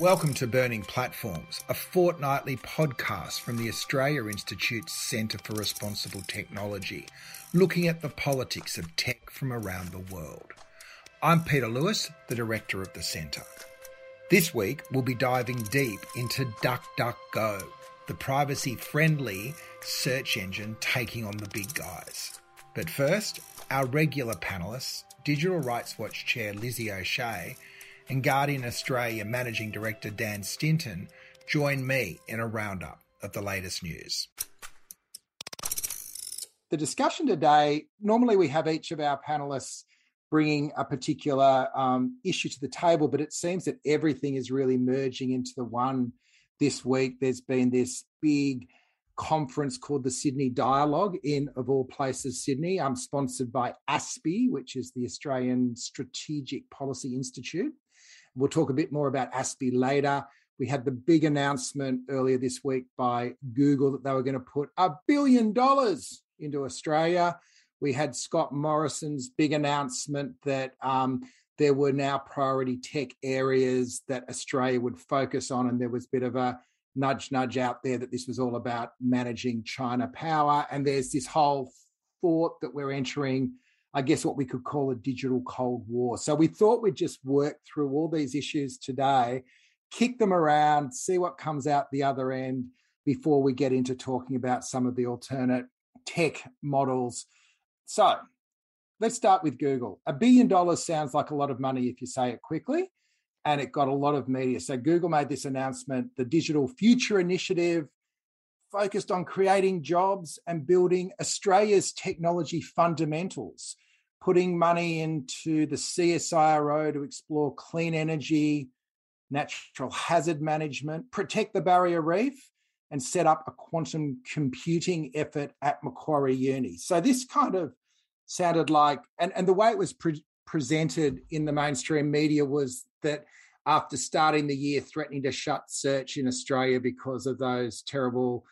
Welcome to Burning Platforms, a fortnightly podcast from the Australia Institute's Centre for Responsible Technology, looking at the politics of tech from around the world. I'm Peter Lewis, the director of the centre. This week, we'll be diving deep into DuckDuckGo, the privacy friendly search engine taking on the big guys. But first, our regular panelists, Digital Rights Watch Chair Lizzie O'Shea and Guardian Australia Managing Director Dan Stinton join me in a roundup of the latest news. The discussion today, normally we have each of our panelists bringing a particular um, issue to the table, but it seems that everything is really merging into the one this week. There's been this big conference called the Sydney Dialogue in, of all places, Sydney. I'm sponsored by ASPI, which is the Australian Strategic Policy Institute. We'll talk a bit more about ASPI later. We had the big announcement earlier this week by Google that they were going to put a billion dollars into Australia. We had Scott Morrison's big announcement that um, there were now priority tech areas that Australia would focus on, and there was a bit of a nudge, nudge out there that this was all about managing China power. And there's this whole thought that we're entering I guess, what we could call a digital Cold War. So we thought we'd just work through all these issues today, kick them around, see what comes out the other end before we get into talking about some of the alternate tech models. So let's start with Google. A billion dollars sounds like a lot of money if you say it quickly, and it got a lot of media. So Google made this announcement the Digital Future Initiative focused on creating jobs and building Australia's technology fundamentals putting money into the CSIRO to explore clean energy, natural hazard management, protect the barrier reef, and set up a quantum computing effort at Macquarie Uni. So this kind of sounded like, and, and the way it was pre- presented in the mainstream media was that after starting the year threatening to shut search in Australia because of those terrible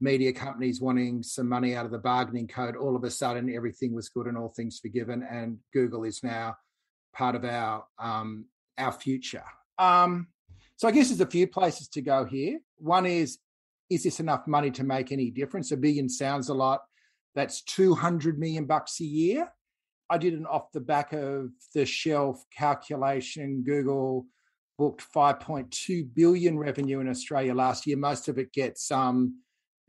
media companies wanting some money out of the bargaining code, all of a sudden everything was good and all things forgiven, and Google is now part of our um, our future. Um, so I guess there's a few places to go here. One is, is this enough money to make any difference? A billion sounds a lot. That's 200 million bucks a year. I did an off the back of the shelf calculation. Google booked 5.2 billion revenue in Australia last year. Most of it gets um,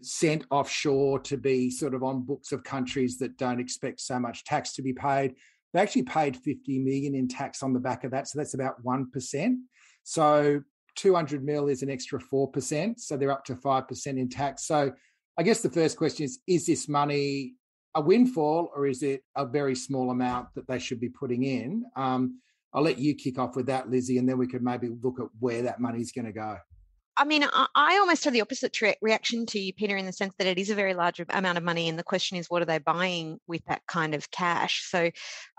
sent offshore to be sort of on books of countries that don't expect so much tax to be paid. They actually paid 50 million in tax on the back of that. So that's about 1%. So 200 mil is an extra 4%. So they're up to 5% in tax. So I guess the first question is Is this money a windfall or is it a very small amount that they should be putting in? Um, I'll let you kick off with that, Lizzie, and then we could maybe look at where that money's going to go. I mean, I, I almost have the opposite re- reaction to you, Peter, in the sense that it is a very large amount of money. And the question is, what are they buying with that kind of cash? So,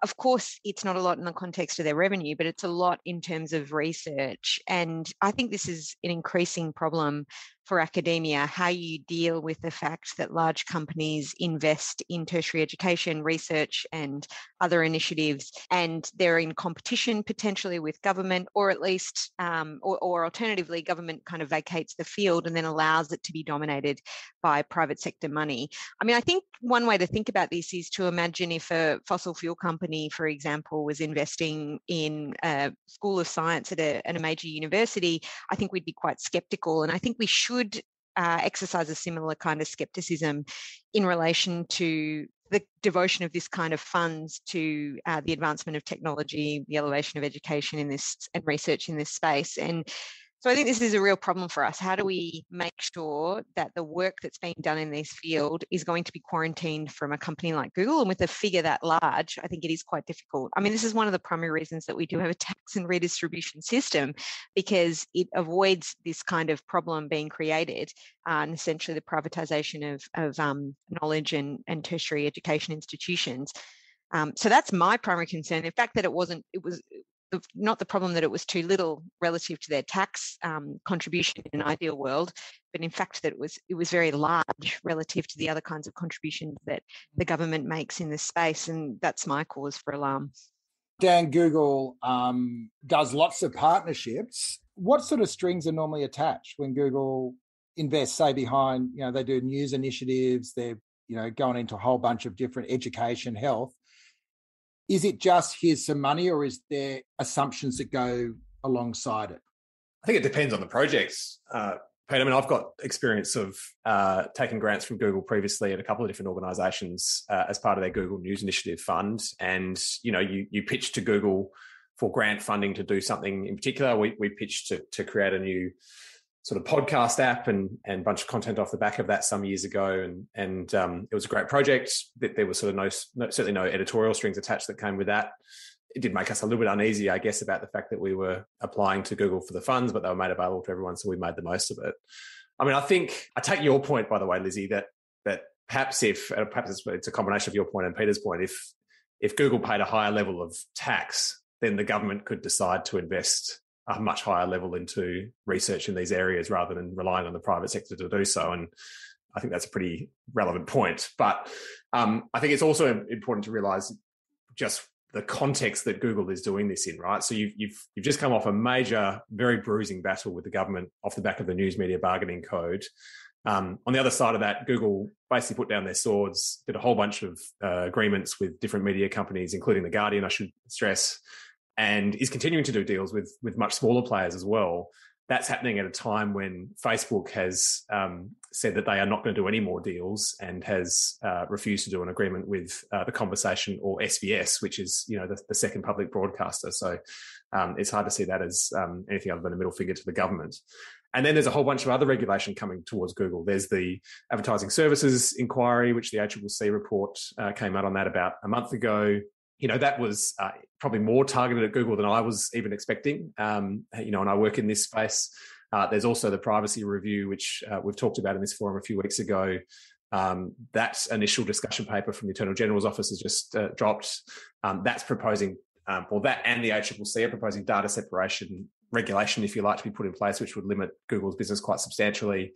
of course, it's not a lot in the context of their revenue, but it's a lot in terms of research. And I think this is an increasing problem for academia how you deal with the fact that large companies invest in tertiary education, research, and other initiatives, and they're in competition potentially with government, or at least, um, or, or alternatively, government kind of vacates the field and then allows it to be dominated by private sector money. I mean, I think one way to think about this is to imagine if a fossil fuel company, for example, was investing in a school of science at a, at a major university, I think we'd be quite skeptical. And I think we should should uh, exercise a similar kind of skepticism in relation to the devotion of this kind of funds to uh, the advancement of technology, the elevation of education in this and research in this space. And so I think this is a real problem for us. How do we make sure that the work that's being done in this field is going to be quarantined from a company like Google? And with a figure that large, I think it is quite difficult. I mean, this is one of the primary reasons that we do have a tax and redistribution system because it avoids this kind of problem being created and essentially the privatization of, of um, knowledge and, and tertiary education institutions. Um, so that's my primary concern. The fact that it wasn't, it was not the problem that it was too little relative to their tax um, contribution in an ideal world, but in fact that it was it was very large relative to the other kinds of contributions that the government makes in this space, and that's my cause for alarm. Dan, Google um, does lots of partnerships. What sort of strings are normally attached when Google invests, say, behind, you know, they do news initiatives, they're, you know, going into a whole bunch of different education, health. Is it just here's some money or is there assumptions that go alongside it? I think it depends on the projects. Uh, Pete, I mean, I've got experience of uh, taking grants from Google previously at a couple of different organisations uh, as part of their Google News Initiative fund, and you know, you you pitch to Google for grant funding to do something in particular. We we pitched to to create a new sort of podcast app and and bunch of content off the back of that some years ago, and and um, it was a great project. That there was sort of no, no certainly no editorial strings attached that came with that it did make us a little bit uneasy, I guess, about the fact that we were applying to Google for the funds, but they were made available to everyone, so we made the most of it. I mean, I think I take your point, by the way, Lizzie, that that perhaps if perhaps it's, it's a combination of your point and Peter's point, if if Google paid a higher level of tax, then the government could decide to invest a much higher level into research in these areas rather than relying on the private sector to do so. And I think that's a pretty relevant point. But um, I think it's also important to realize just the context that Google is doing this in, right? So you've, you've, you've just come off a major, very bruising battle with the government off the back of the News Media Bargaining Code. Um, on the other side of that, Google basically put down their swords, did a whole bunch of uh, agreements with different media companies, including The Guardian, I should stress, and is continuing to do deals with with much smaller players as well that's happening at a time when Facebook has um, said that they are not going to do any more deals and has uh, refused to do an agreement with uh, the Conversation or SBS, which is you know the, the second public broadcaster. So um, it's hard to see that as um, anything other than a middle finger to the government. And then there's a whole bunch of other regulation coming towards Google. There's the advertising services inquiry, which the ACCC report uh, came out on that about a month ago you know that was uh, probably more targeted at Google than I was even expecting. Um, you know, and I work in this space. Uh, there's also the privacy review, which uh, we've talked about in this forum a few weeks ago. Um, that initial discussion paper from the Attorney General's office has just uh, dropped. Um, that's proposing, um, well, that and the ACCC are proposing data separation regulation, if you like, to be put in place, which would limit Google's business quite substantially.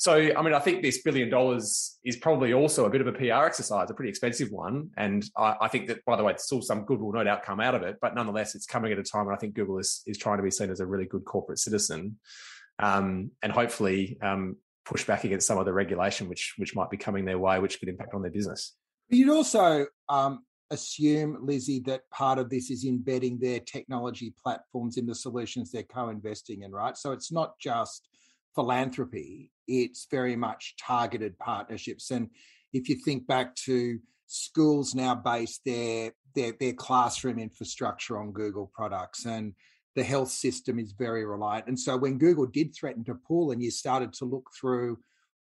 So, I mean, I think this billion dollars is probably also a bit of a PR exercise, a pretty expensive one. And I, I, think that, by the way, still some good will no doubt come out of it. But nonetheless, it's coming at a time when I think Google is, is trying to be seen as a really good corporate citizen um, and hopefully um, push back against some of the regulation which, which might be coming their way, which could impact on their business. You'd also um, assume, Lizzie, that part of this is embedding their technology platforms in the solutions they're co investing in, right? So it's not just philanthropy, it's very much targeted partnerships. And if you think back to schools now base their their, their classroom infrastructure on Google products and the health system is very reliant. And so when Google did threaten to pull and you started to look through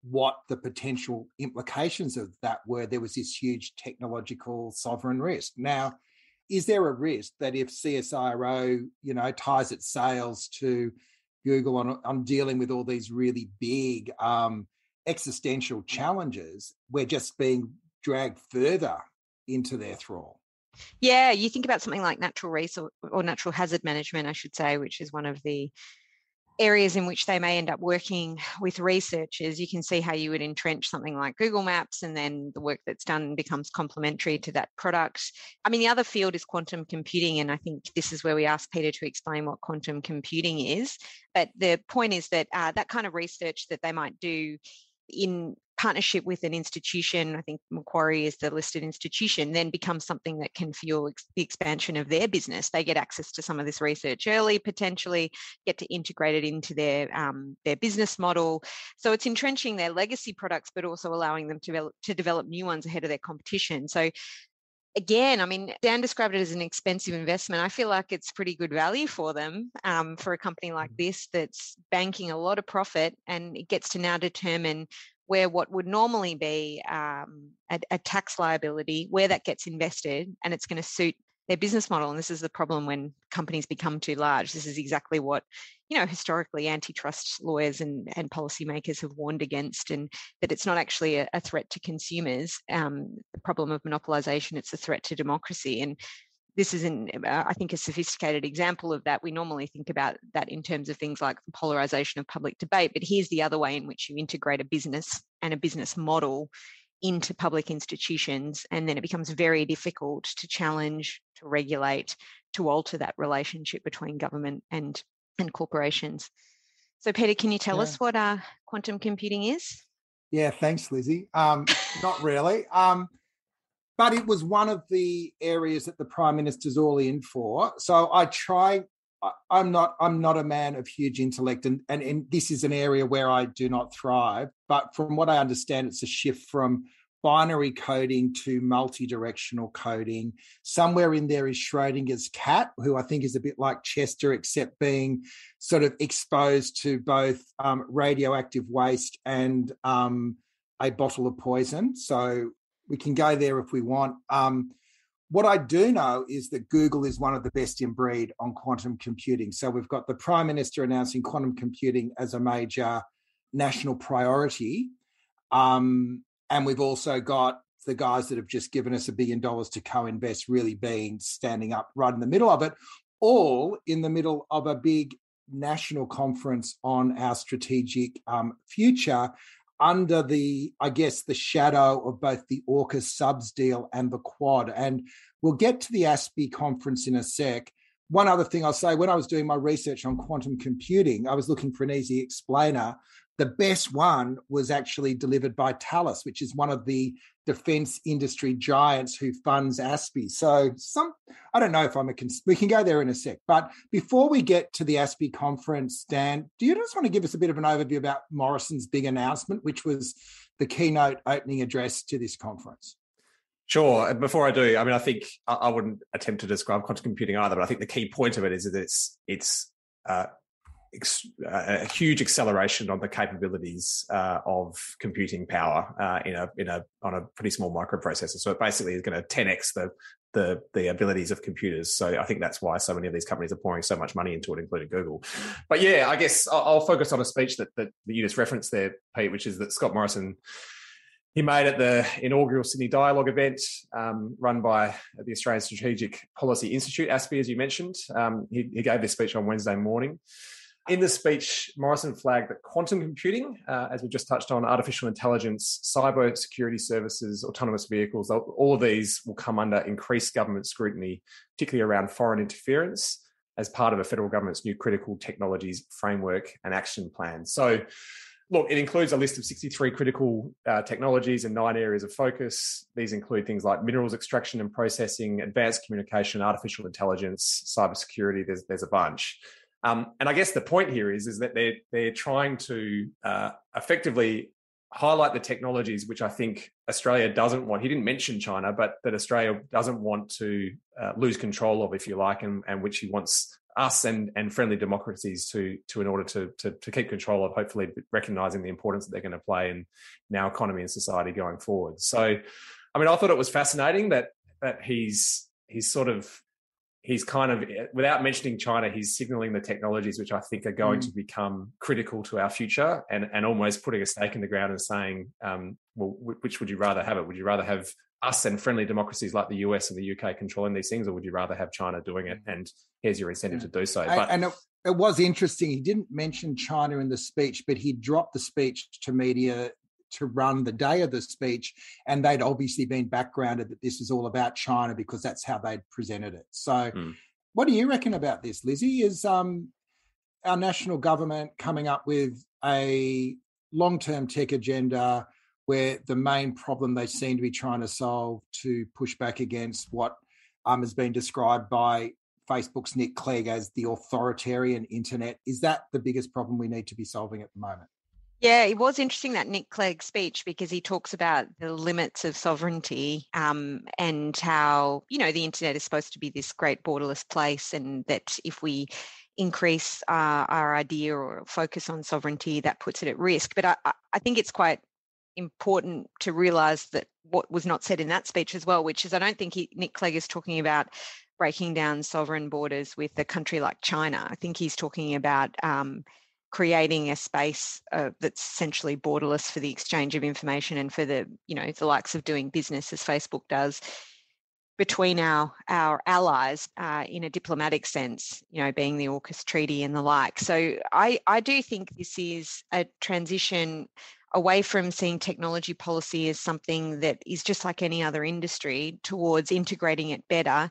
what the potential implications of that were, there was this huge technological sovereign risk. Now, is there a risk that if CSIRO, you know, ties its sails to Google on, on dealing with all these really big um, existential challenges, we're just being dragged further into their thrall. Yeah, you think about something like natural resource or natural hazard management, I should say, which is one of the areas in which they may end up working with researchers, you can see how you would entrench something like Google Maps and then the work that's done becomes complementary to that product. I mean, the other field is quantum computing, and I think this is where we ask Peter to explain what quantum computing is. But the point is that uh, that kind of research that they might do in partnership with an institution, I think Macquarie is the listed institution, then becomes something that can fuel ex- the expansion of their business. They get access to some of this research early, potentially get to integrate it into their um, their business model. So it's entrenching their legacy products, but also allowing them to develop, to develop new ones ahead of their competition. So again, I mean, Dan described it as an expensive investment. I feel like it's pretty good value for them um, for a company like mm. this that's banking a lot of profit and it gets to now determine where what would normally be um, a, a, tax liability, where that gets invested, and it's going to suit their business model. And this is the problem when companies become too large. This is exactly what, you know, historically antitrust lawyers and, and policymakers have warned against, and that it's not actually a, a threat to consumers. Um, the problem of monopolization, it's a threat to democracy. And this is, an, uh, I think, a sophisticated example of that. We normally think about that in terms of things like the polarization of public debate, but here's the other way in which you integrate a business and a business model into public institutions, and then it becomes very difficult to challenge, to regulate, to alter that relationship between government and and corporations. So, Peter, can you tell yeah. us what uh, quantum computing is? Yeah, thanks, Lizzie. Um, not really. Um, but it was one of the areas that the prime minister's all in for. So I try. I'm not. I'm not a man of huge intellect, and, and and this is an area where I do not thrive. But from what I understand, it's a shift from binary coding to multi-directional coding. Somewhere in there is Schrodinger's cat, who I think is a bit like Chester, except being sort of exposed to both um, radioactive waste and um, a bottle of poison. So we can go there if we want. Um, what I do know is that Google is one of the best in breed on quantum computing. So we've got the Prime Minister announcing quantum computing as a major national priority. Um, and we've also got the guys that have just given us a billion dollars to co-invest really being standing up right in the middle of it, all in the middle of a big national conference on our strategic um, future under the, I guess, the shadow of both the AUKUS subs deal and the Quad. And we'll get to the ASPI conference in a sec. One other thing I'll say when I was doing my research on quantum computing, I was looking for an easy explainer the best one was actually delivered by Thales, which is one of the defense industry giants who funds ASPI. So some, I don't know if I'm a, cons- we can go there in a sec. But before we get to the ASPI conference, Dan, do you just want to give us a bit of an overview about Morrison's big announcement, which was the keynote opening address to this conference? Sure. Before I do, I mean, I think I wouldn't attempt to describe quantum computing either, but I think the key point of it is that it's it's uh, a huge acceleration on the capabilities uh, of computing power uh, in a in a on a pretty small microprocessor. So it basically is going to 10x the the the abilities of computers. So I think that's why so many of these companies are pouring so much money into it, including Google. But yeah, I guess I'll, I'll focus on a speech that, that you just referenced there, Pete, which is that Scott Morrison he made at the inaugural Sydney Dialogue event um, run by the Australian Strategic Policy Institute, ASPI, as you mentioned. Um, he, he, gave this speech on Wednesday morning. In the speech, Morrison flagged that quantum computing, uh, as we just touched on, artificial intelligence, cyber security services, autonomous vehicles, all of these will come under increased government scrutiny, particularly around foreign interference, as part of the federal government's new critical technologies framework and action plan. So, look, it includes a list of 63 critical uh, technologies and nine areas of focus. These include things like minerals extraction and processing, advanced communication, artificial intelligence, cybersecurity. There's there's a bunch. Um, and I guess the point here is is that they're they're trying to uh, effectively highlight the technologies which I think Australia doesn't want. He didn't mention China, but that Australia doesn't want to uh, lose control of, if you like, and, and which he wants us and, and friendly democracies to to in order to, to, to keep control of. Hopefully, recognizing the importance that they're going to play in, our economy and society going forward. So, I mean, I thought it was fascinating that that he's he's sort of he's kind of without mentioning China, he's signaling the technologies which I think are going mm. to become critical to our future, and and almost putting a stake in the ground and saying, um, well, which would you rather have it? Would you rather have us and friendly democracies like the US and the UK controlling these things, or would you rather have China doing it? Mm. And here's your incentive yeah. to do so. But, and it, it was interesting. He didn't mention China in the speech, but he dropped the speech to media to run the day of the speech, and they'd obviously been backgrounded that this is all about China because that's how they'd presented it. So, mm. what do you reckon about this, Lizzie? Is um, our national government coming up with a long-term tech agenda where the main problem they seem to be trying to solve to push back against what um, has been described by Facebook's Nick Clegg as the authoritarian internet. Is that the biggest problem we need to be solving at the moment? Yeah, it was interesting that Nick Clegg speech because he talks about the limits of sovereignty um, and how, you know, the internet is supposed to be this great borderless place, and that if we increase uh, our idea or focus on sovereignty, that puts it at risk. But I, I think it's quite important to realize that what was not said in that speech as well, which is I don't think he, Nick Clegg is talking about breaking down sovereign borders with a country like China. I think he's talking about um, creating a space uh, that's essentially borderless for the exchange of information and for the you know the likes of doing business as Facebook does between our our allies uh, in a diplomatic sense, you know, being the AUKUS treaty and the like. So I I do think this is a transition away from seeing technology policy as something that is just like any other industry towards integrating it better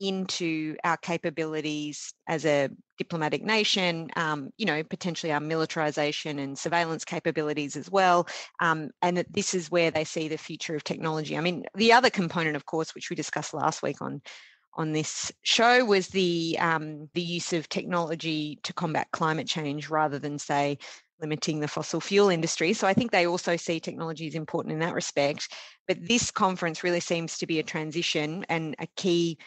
into our capabilities as a diplomatic nation, um, you know, potentially our militarization and surveillance capabilities as well. Um, and that this is where they see the future of technology. I mean, the other component, of course, which we discussed last week on on this show was the um, the use of technology to combat climate change rather than say limiting the fossil fuel industry. So I think they also see technology as important in that respect. But this conference really seems to be a transition and a key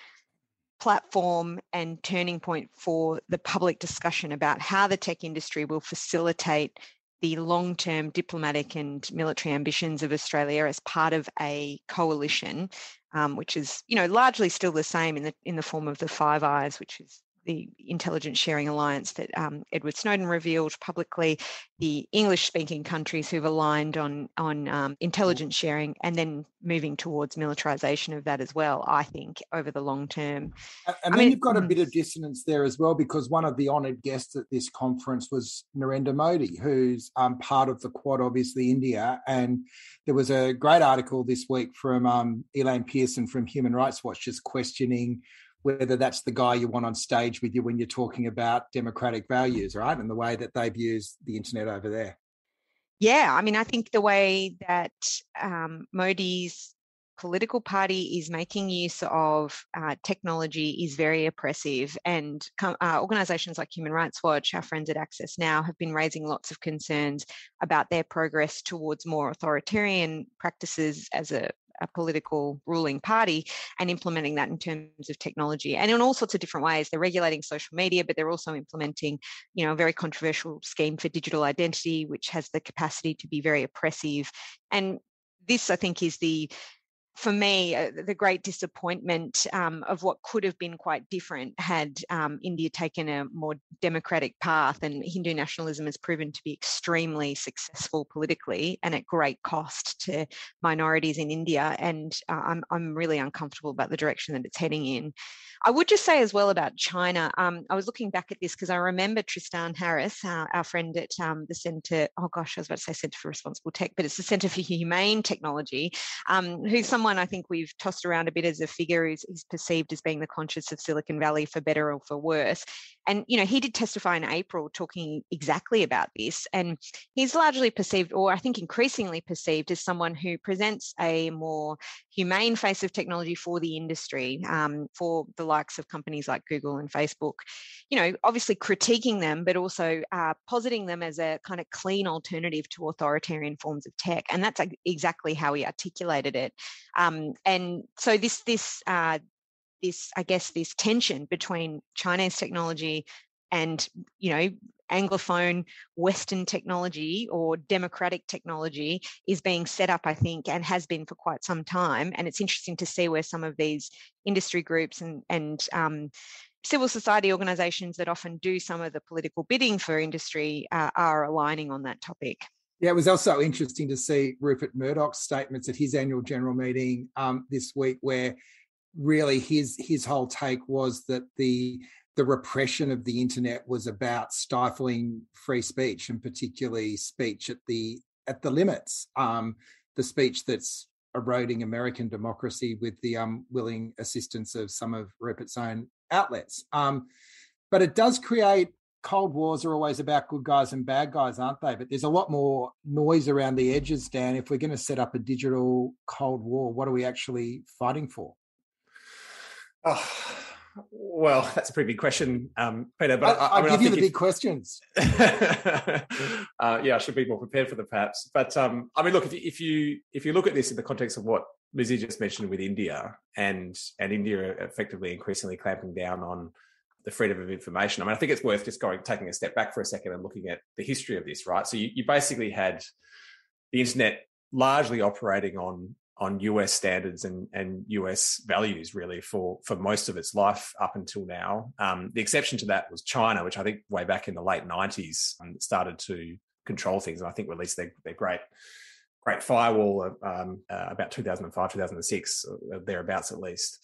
platform and turning point for the public discussion about how the tech industry will facilitate the long term diplomatic and military ambitions of Australia as part of a coalition, um, which is, you know, largely still the same in the in the form of the Five Eyes, which is the intelligence sharing alliance that um, Edward Snowden revealed publicly, the English speaking countries who've aligned on on um, intelligence sharing, and then moving towards militarization of that as well. I think over the long term. And, and then mean, you've got a mm. bit of dissonance there as well, because one of the honoured guests at this conference was Narendra Modi, who's um, part of the Quad, obviously India, and there was a great article this week from um, Elaine Pearson from Human Rights Watch just questioning whether that's the guy you want on stage with you when you're talking about democratic values, right? And the way that they've used the internet over there. Yeah, I mean, I think the way that um, Modi's political party is making use of uh, technology is very oppressive. And uh, organisations like Human Rights Watch, our friends at Access Now, have been raising lots of concerns about their progress towards more authoritarian practices as a a political ruling party and implementing that in terms of technology and in all sorts of different ways. They're regulating social media, but they're also implementing, you know, a very controversial scheme for digital identity, which has the capacity to be very oppressive. And this, I think, is the for me, uh, the great disappointment um, of what could have been quite different had um, India taken a more democratic path. And Hindu nationalism has proven to be extremely successful politically and at great cost to minorities in India. And uh, I'm, I'm really uncomfortable about the direction that it's heading in. I would just say as well about China. Um, I was looking back at this because I remember Tristan Harris, uh, our friend at um, the Centre. Oh gosh, I was about to say Centre for Responsible Tech, but it's the Centre for Humane Technology, um, who's someone I think we've tossed around a bit as a figure who's, who's perceived as being the conscience of Silicon Valley for better or for worse. And you know, he did testify in April talking exactly about this, and he's largely perceived, or I think increasingly perceived, as someone who presents a more humane face of technology for the industry, um, for the likes of companies like Google and Facebook, you know, obviously critiquing them, but also uh, positing them as a kind of clean alternative to authoritarian forms of tech. And that's exactly how he articulated it. Um, and so this this uh, this I guess this tension between Chinese technology and you know anglophone western technology or democratic technology is being set up i think and has been for quite some time and it's interesting to see where some of these industry groups and and um, civil society organizations that often do some of the political bidding for industry uh, are aligning on that topic. Yeah, it was also interesting to see Rupert Murdoch's statements at his annual general meeting um, this week, where really his his whole take was that the the repression of the internet was about stifling free speech and particularly speech at the at the limits. Um, the speech that's eroding american democracy with the um, assistance of some of rupert's own outlets. Um, but it does create cold wars are always about good guys and bad guys aren't they? But there's a lot more noise around the edges dan if we're going to set up a digital cold war what are we actually fighting for? Oh well, that's a pretty big question, um, Peter. But I, I, I, mean, give you the if, big questions. uh, yeah, I should be more prepared for them, perhaps. But um, I mean, look, if, if, you if you look at this in the context of what Lizzie just mentioned with India and and India effectively increasingly clamping down on the freedom of information, I mean, I think it's worth just going taking a step back for a second and looking at the history of this, right? So you, you basically had the internet largely operating on on US standards and, and US values really for, for most of its life up until now. Um, the exception to that was China, which I think way back in the late 90s um, started to control things and I think released their, their great great firewall um, uh, about 2005 2006 uh, thereabouts at least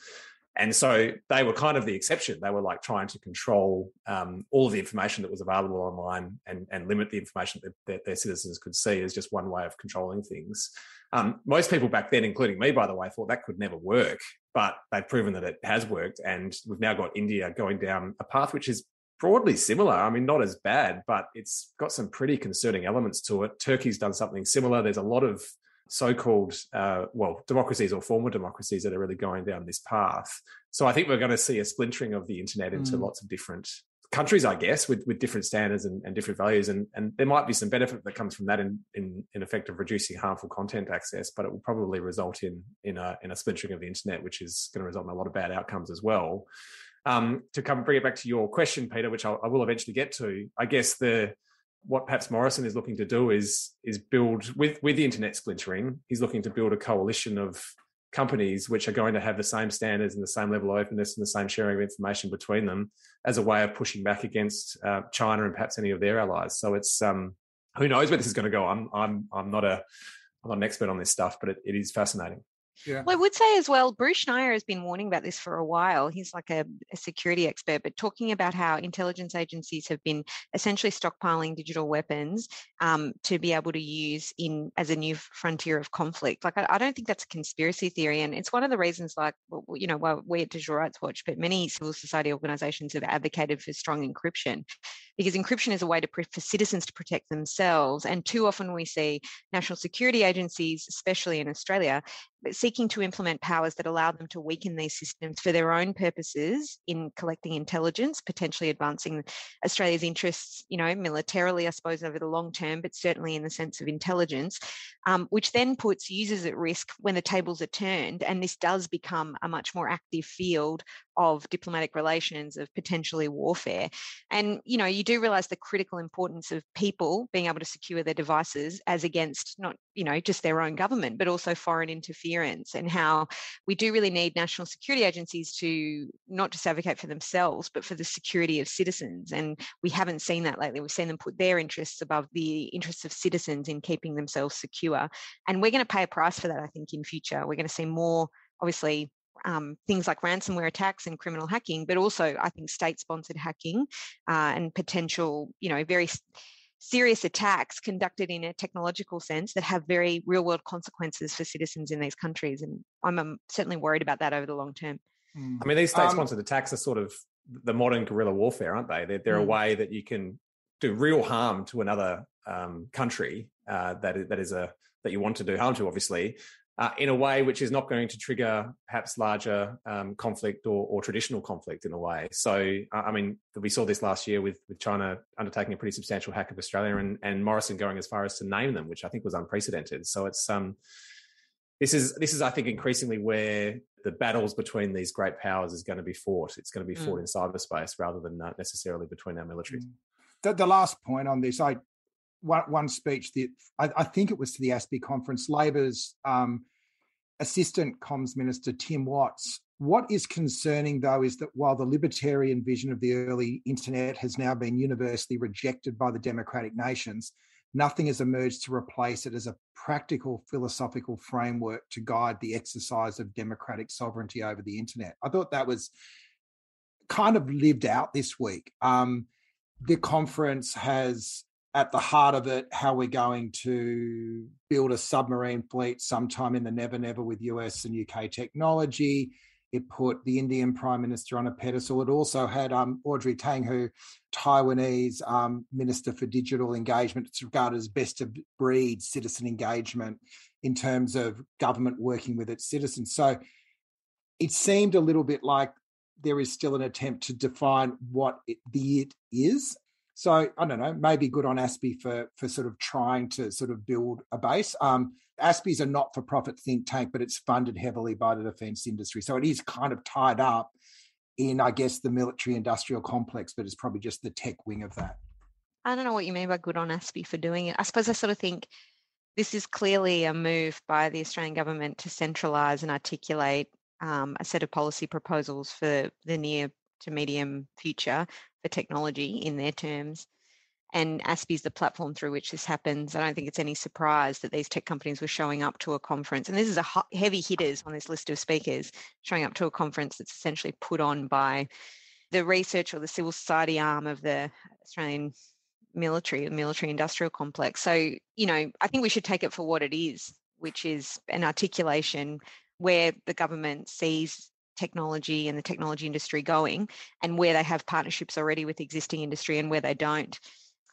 and so they were kind of the exception they were like trying to control um, all of the information that was available online and, and limit the information that, that, their citizens could see as just one way of controlling things um, most people back then, including me, by the way, thought that could never work. but they've proven that it has worked. And we've now got India going down a path which is broadly similar. I mean, not as bad, but it's got some pretty concerning elements to it. Turkey's done something similar. There's a lot of so-called uh, well democracies or former democracies that are really going down this path. So i think we're going to see a splintering of the internet into mm. lots of different countries i guess with, with different standards and, and, different values. And, and there might be some benefit that comes from that in, in, in effect of reducing harmful content access but it will probably result in in a, in a splintering of the internet which is going to result in a lot of bad outcomes as well. Um, to come bring it back to your question, Peter, which I'll, I will eventually get to, I guess the what perhaps Morrison is looking to do is is build with with the internet splintering. He's looking to build a coalition of companies which are going to have the same standards and the same level of openness and the same sharing of information between them as a way of pushing back against uh, China and perhaps any of their allies. So it's um, who knows where this is going to go. I'm I'm I'm not a I'm not an expert on this stuff, but it, it is fascinating. Yeah. Well, I would say as well, Bruce Schneier has been warning about this for a while. He's like a, a, security expert, but talking about how intelligence agencies have been essentially stockpiling digital weapons um, to be able to use in as a new frontier of conflict. Like, I, I, don't think that's a conspiracy theory, and it's one of the reasons, like, you know, why we at Digital Rights Watch, but many civil society organisations have advocated for strong encryption because encryption is a way to for citizens to protect themselves. And too often we see national security agencies, especially in Australia, seeking to implement powers that allow them to weaken these systems for their own purposes in collecting intelligence, potentially advancing Australia's interests, you know, militarily, I suppose, over the long term, but certainly in the sense of intelligence, um, which then puts users at risk when the tables are turned. And this does become a much more active field of diplomatic relations, of potentially warfare. And, you know, you do realize the critical importance of people being able to secure their devices as against not, you know, just their own government, but also foreign interference and how we do really need national security agencies to not just advocate for themselves, but for the security of citizens. And we haven't seen that lately. We've seen them put their interests above the interests of citizens in keeping themselves secure. And we're going to pay a price for that, I think, in future. We're going to see more obviously um, things like ransomware attacks and criminal hacking, but also I think state-sponsored hacking uh, and potential, you know, very serious attacks conducted in a technological sense that have very real-world consequences for citizens in these countries. And I'm um, certainly worried about that over the long term. I mean, these state-sponsored um, attacks are sort of the modern guerrilla warfare, aren't they? They're, they're mm. a way that you can do real harm to another um, country uh, that is, that is a that you want to do harm to, obviously, uh, in a way which is not going to trigger perhaps larger um, conflict or, or, traditional conflict in a way. So, I mean, we saw this last year with, with China undertaking a pretty substantial hack of Australia and, and Morrison going as far as to name them, which I think was unprecedented. So it's um, this is this is I think increasingly where the battles between these great powers is going to be fought. It's going to be fought mm. in cyberspace rather than uh, necessarily between our militaries. Mm. The, the last point on this, I one, one speech that I, I, think it was to the ASPI conference, Labor's um, Assistant Comms Minister Tim Watts. What is concerning, though, is that while the libertarian vision of the early internet has now been universally rejected by the democratic nations, nothing has emerged to replace it as a practical philosophical framework to guide the exercise of democratic sovereignty over the internet. I thought that was kind of lived out this week. Um, the conference has at the heart of it how we're going to build a submarine fleet sometime in the never never with US and UK technology. It put the Indian Prime Minister on a pedestal. It also had um, Audrey Tang, who Taiwanese um, Minister for Digital Engagement. It's regarded as best of breed citizen engagement in terms of government working with its citizens. So it seemed a little bit like there is still an attempt to define what it, the it is so I don't know, maybe good on ASPI for for sort of trying to sort of build a base. Um, ASPI is a not-for-profit think tank, but it's funded heavily by the defence industry, so it is kind of tied up in, I guess, the military-industrial complex, but it's probably just the tech wing of that. I don't know what you mean by good on ASPI for doing it. I suppose I sort of think this is clearly a move by the Australian government to centralise and articulate um, a set of policy proposals for the near to medium future for technology in their terms. And ASPI is the platform through which this happens. I don't think it's any surprise that these tech companies were showing up to a conference. And this is a heavy hitters on this list of speakers showing up to a conference that's essentially put on by the research or the civil society arm of the Australian military, the military industrial complex. So, you know, I think we should take it for what it is, which is an articulation where the government sees technology and the technology industry going and where they have partnerships already with existing industry and where they don't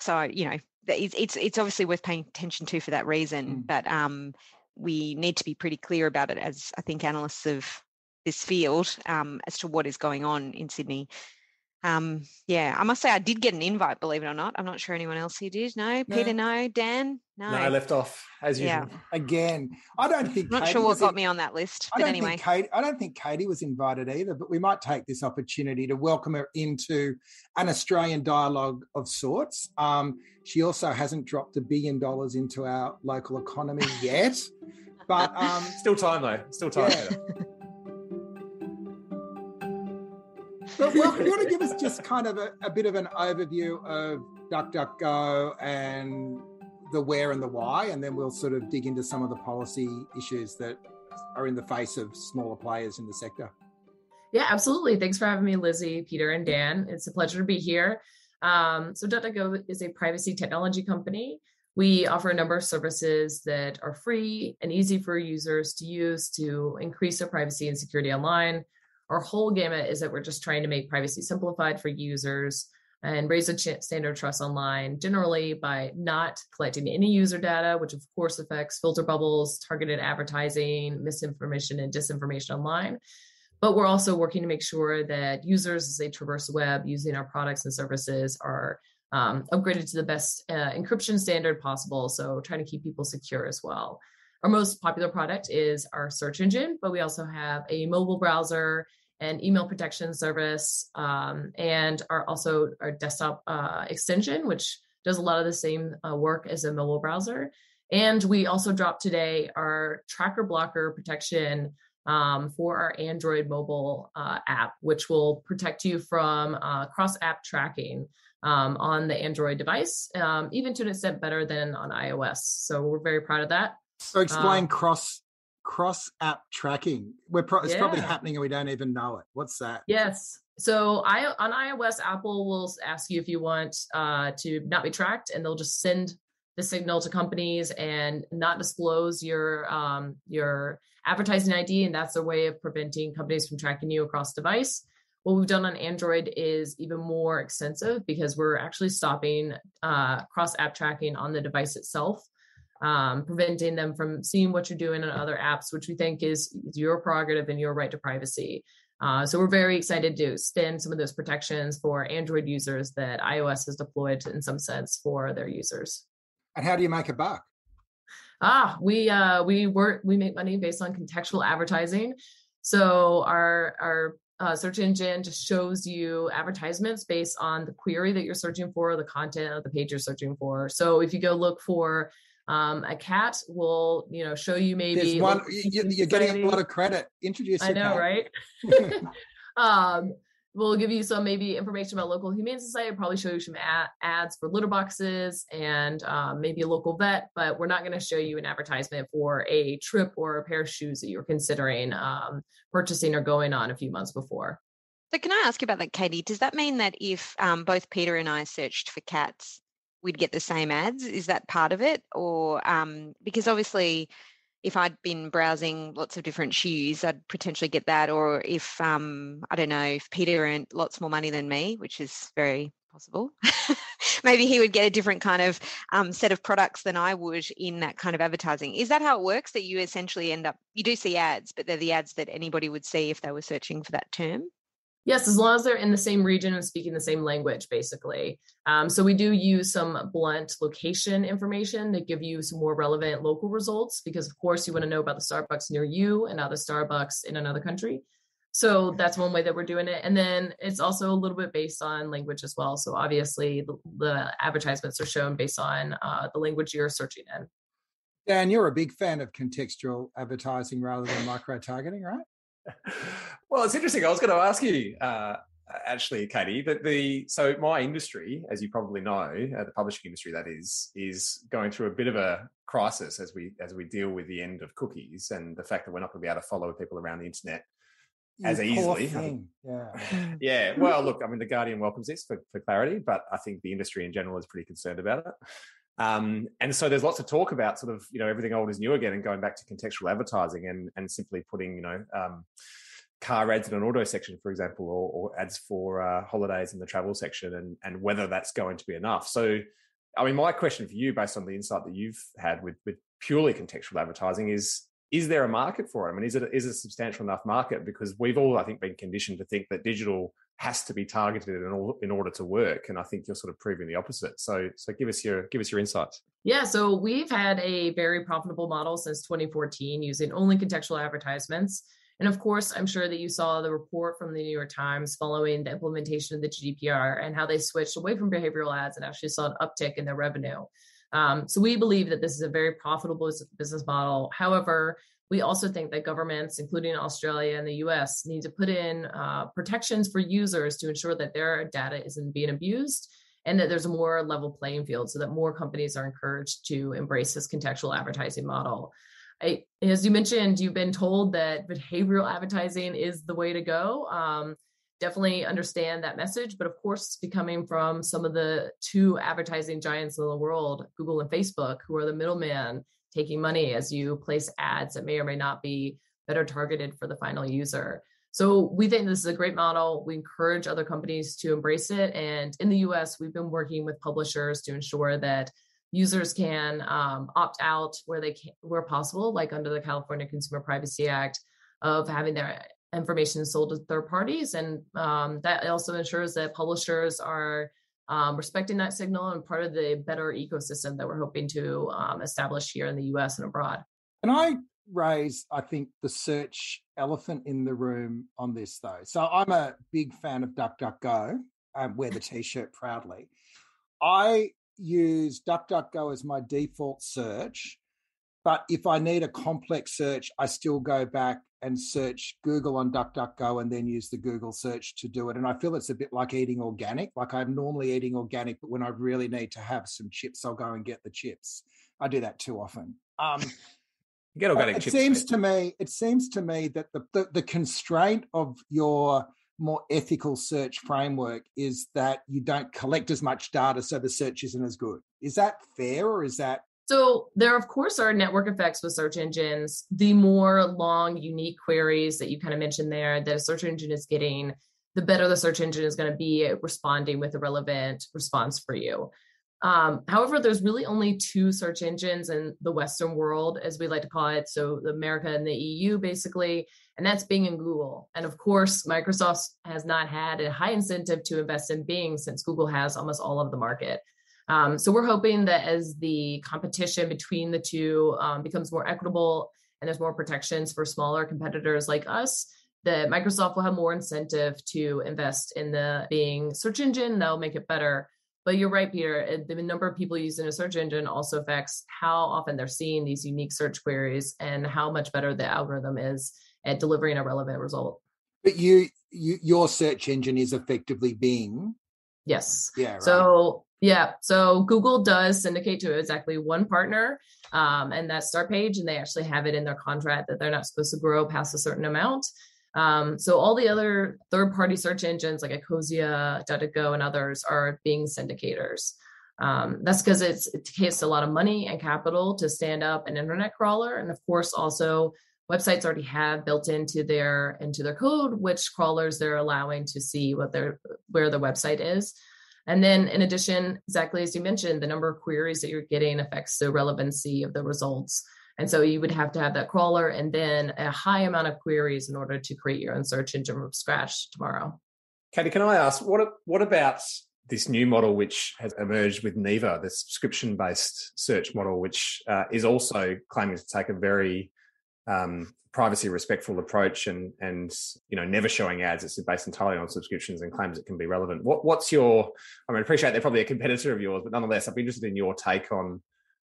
so you know it's it's, it's obviously worth paying attention to for that reason mm. but um we need to be pretty clear about it as i think analysts of this field um, as to what is going on in sydney um, yeah, I must say I did get an invite, believe it or not. I'm not sure anyone else here did. No, Peter, no, Dan, no. No, I left off as usual. Yeah. Again, I don't think. I'm not Katie sure what got in, me on that list, I but anyway. Think Katie, I don't think Katie was invited either, but we might take this opportunity to welcome her into an Australian dialogue of sorts. Um, she also hasn't dropped a billion dollars into our local economy yet, but um, still time though. Still time. Yeah. But well, you want to give us just kind of a, a bit of an overview of DuckDuckGo and the where and the why, and then we'll sort of dig into some of the policy issues that are in the face of smaller players in the sector. Yeah, absolutely. Thanks for having me, Lizzie, Peter, and Dan. It's a pleasure to be here. Um, so, DuckDuckGo is a privacy technology company. We offer a number of services that are free and easy for users to use to increase their privacy and security online our whole gamut is that we're just trying to make privacy simplified for users and raise the ch- standard of trust online generally by not collecting any user data, which of course affects filter bubbles, targeted advertising, misinformation, and disinformation online. But we're also working to make sure that users, as they traverse the web using our products and services, are um, upgraded to the best uh, encryption standard possible. So, trying to keep people secure as well. Our most popular product is our search engine, but we also have a mobile browser and email protection service, um, and our also our desktop uh, extension, which does a lot of the same uh, work as a mobile browser. And we also dropped today our tracker blocker protection um, for our Android mobile uh, app, which will protect you from uh, cross app tracking um, on the Android device, um, even to an extent better than on iOS. So we're very proud of that. So explain um, cross cross app tracking. We're pro- it's yeah. probably happening and we don't even know it. What's that? Yes. So I on iOS, Apple will ask you if you want uh, to not be tracked, and they'll just send the signal to companies and not disclose your um, your advertising ID, and that's their way of preventing companies from tracking you across device. What we've done on Android is even more extensive because we're actually stopping uh, cross app tracking on the device itself um, preventing them from seeing what you're doing on other apps, which we think is, is your prerogative and your right to privacy. Uh, so we're very excited to extend some of those protections for Android users that iOS has deployed in some sense for their users. And how do you make a buck? Ah, we uh, we work we make money based on contextual advertising. So our our uh, search engine just shows you advertisements based on the query that you're searching for, the content of the page you're searching for. So if you go look for um, a cat will, you know, show you maybe. There's one. You, are getting a lot of credit. Introduce. I know, cat. right? um, we'll give you some maybe information about local humane society. Probably show you some ad- ads for litter boxes and um, maybe a local vet, but we're not going to show you an advertisement for a trip or a pair of shoes that you're considering um, purchasing or going on a few months before. So, can I ask you about that, Katie? Does that mean that if um, both Peter and I searched for cats, we'd get the same ads. Is that part of it? Or um, because obviously, if I'd been browsing lots of different shoes, I'd potentially get that. Or if um, I don't know, if Peter earned lots more money than me, which is very possible, maybe he would get a different kind of um, set of products than I would in that kind of advertising. Is that how it works? That you essentially end up you do see ads, but they're the ads that anybody would see if they were searching for that term. Yes, as long as they're in the same region and speaking the same language, basically. Um, so we do use some blunt location information to give you some more relevant local results, because of course you want to know about the Starbucks near you and not the Starbucks in another country. So that's one way that we're doing it. And then it's also a little bit based on language as well. So obviously the, the advertisements are shown based on uh, the language you're searching in. Dan, you're a big fan of contextual advertising rather than micro targeting, right? Well, it's interesting. I was going to ask you, uh, actually, Katie, that the so my industry, as you probably know, uh, the publishing industry, that is, is going through a bit of a crisis as we as we deal with the end of cookies and the fact that we're not going to be able to follow people around the internet you as easily. Yeah. yeah. Well, look, I mean, the Guardian welcomes this for, for clarity, but I think the industry in general is pretty concerned about it. Um, and so there's lots of talk about sort of you know everything old is new again and going back to contextual advertising and and simply putting you know um, car ads in an auto section, for example, or, or ads for uh, holidays in the travel section, and and whether that's going to be enough. So, I mean, my question for you, based on the insight that you've had with with purely contextual advertising, is is there a market for it? I mean, is it is it a substantial enough market? Because we've all, I think, been conditioned to think that digital has to be targeted in, all, in order to work, and I think you're sort of proving the opposite. So, so give us your give us your insights. Yeah, so we've had a very profitable model since 2014 using only contextual advertisements. And of course, I'm sure that you saw the report from the New York Times following the implementation of the GDPR and how they switched away from behavioral ads and actually saw an uptick in their revenue. Um, so we believe that this is a very profitable business model. However, we also think that governments, including Australia and the US, need to put in uh, protections for users to ensure that their data isn't being abused and that there's a more level playing field so that more companies are encouraged to embrace this contextual advertising model. I, as you mentioned, you've been told that behavioral advertising is the way to go. Um, definitely understand that message, but of course, it's coming from some of the two advertising giants in the world, Google and Facebook, who are the middleman taking money as you place ads that may or may not be better targeted for the final user. So we think this is a great model. We encourage other companies to embrace it. And in the US, we've been working with publishers to ensure that users can um, opt out where they can, where possible, like under the California Consumer Privacy Act, of having their information sold to third parties, and um, that also ensures that publishers are um, respecting that signal and part of the better ecosystem that we're hoping to um, establish here in the U.S. and abroad. Can I raise, I think, the search elephant in the room on this though? So I'm a big fan of DuckDuckGo. I wear the T-shirt proudly. I use DuckDuckGo as my default search. But if I need a complex search, I still go back and search Google on DuckDuckGo and then use the Google search to do it. And I feel it's a bit like eating organic. Like I'm normally eating organic, but when I really need to have some chips, I'll go and get the chips. I do that too often. Um, get organic it chips. seems to me, it seems to me that the, the, the constraint of your more ethical search framework is that you don't collect as much data, so the search isn't as good. Is that fair or is that? So, there, of course, are network effects with search engines. The more long, unique queries that you kind of mentioned there that a search engine is getting, the better the search engine is going to be at responding with a relevant response for you. Um, however, there's really only two search engines in the Western world, as we like to call it. So, America and the EU, basically and that's Bing and Google. And of course, Microsoft has not had a high incentive to invest in Bing since Google has almost all of the market. Um, so we're hoping that as the competition between the two um, becomes more equitable and there's more protections for smaller competitors like us, that Microsoft will have more incentive to invest in the Bing search engine. That'll make it better. But you're right, Peter. The number of people using a search engine also affects how often they're seeing these unique search queries and how much better the algorithm is at delivering a relevant result. But you, you your search engine is effectively Bing. Yes. Yeah. Right. So yeah, so Google does syndicate to exactly one partner, um, and that's Startpage, and they actually have it in their contract that they're not supposed to grow past a certain amount. Um, so all the other third-party search engines like Ecosia, DuckDuckGo, and others are Bing syndicators. Um, that's because it takes a lot of money and capital to stand up an internet crawler, and of course also websites already have built into their into their code which crawlers they're allowing to see what their where the website is and then in addition exactly as you mentioned the number of queries that you're getting affects the relevancy of the results. And so you would have to have that crawler and then a high amount of queries in order to create your own search engine from scratch tomorrow. Katie can i ask what what about this new model which has emerged with Neeva, the subscription based search model, which uh, is also claiming to take a very um, privacy respectful approach and and you know never showing ads it's based entirely on subscriptions and claims it can be relevant what what's your i mean I appreciate they're probably a competitor of yours but nonetheless i'd be interested in your take on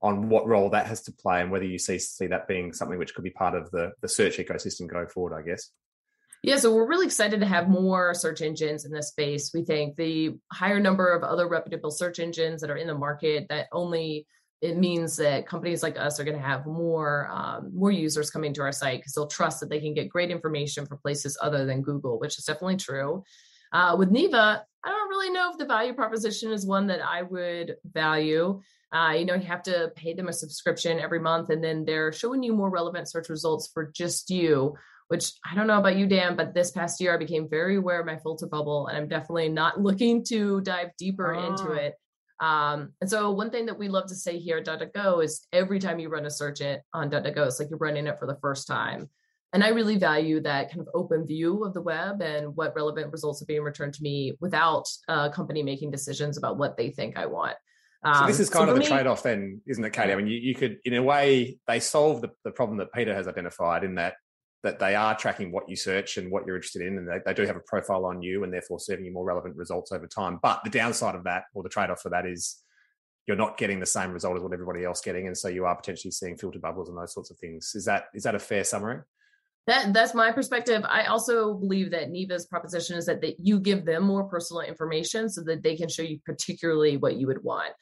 on what role that has to play and whether you see see that being something which could be part of the the search ecosystem going forward i guess yeah, so we're really excited to have more search engines in this space. We think the higher number of other reputable search engines that are in the market that only it means that companies like us are going to have more um, more users coming to our site because they'll trust that they can get great information from places other than Google, which is definitely true. Uh, with Neeva, I don't really know if the value proposition is one that I would value. Uh, you know, you have to pay them a subscription every month, and then they're showing you more relevant search results for just you. Which I don't know about you, Dan, but this past year I became very aware of my filter bubble, and I'm definitely not looking to dive deeper oh. into it. Um, and so one thing that we love to say here at DuckDuckGo is every time you run a search it on DuckDuckGo, it's like you're running it for the first time. And I really value that kind of open view of the web and what relevant results are being returned to me without a company making decisions about what they think I want. Um, so this um, is kind so of the me, trade-off then, isn't it, Katie? I mean, you, you could, in a way, they solve the, the problem that Peter has identified in that that they are tracking what you search and what you're interested in, and they, they do have a profile on you, and therefore serving you more relevant results over time. But the downside of that, or the trade-off for that, is you're not getting the same result as what everybody else getting, and so you are potentially seeing filter bubbles and those sorts of things. Is that is that a fair summary? That that's my perspective. I also believe that Neeva's proposition is that, that you give them more personal information so that they can show you particularly what you would want.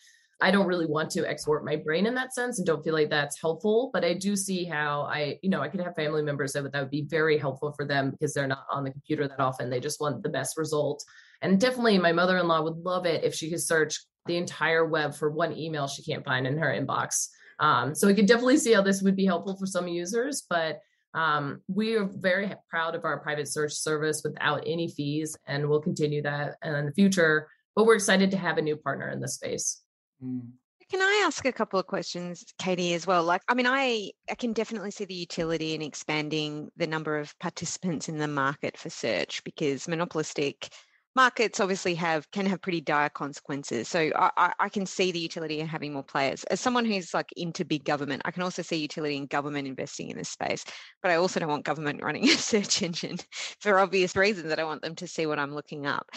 I don't really want to export my brain in that sense and don't feel like that's helpful. But I do see how I, you know, I could have family members that would, that would be very helpful for them because they're not on the computer that often. They just want the best result. And definitely my mother in law would love it if she could search the entire web for one email she can't find in her inbox. Um, so I could definitely see how this would be helpful for some users. But um, we are very proud of our private search service without any fees, and we'll continue that in the future. But we're excited to have a new partner in this space. Mm. Can I ask a couple of questions, Katie, as well? Like, I mean, I, I can definitely see the utility in expanding the number of participants in the market for search because monopolistic markets obviously have can have pretty dire consequences. So I, I can see the utility in having more players. As someone who's like into big government, I can also see utility in government investing in this space. But I also don't want government running a search engine for obvious reasons. That I want them to see what I'm looking up.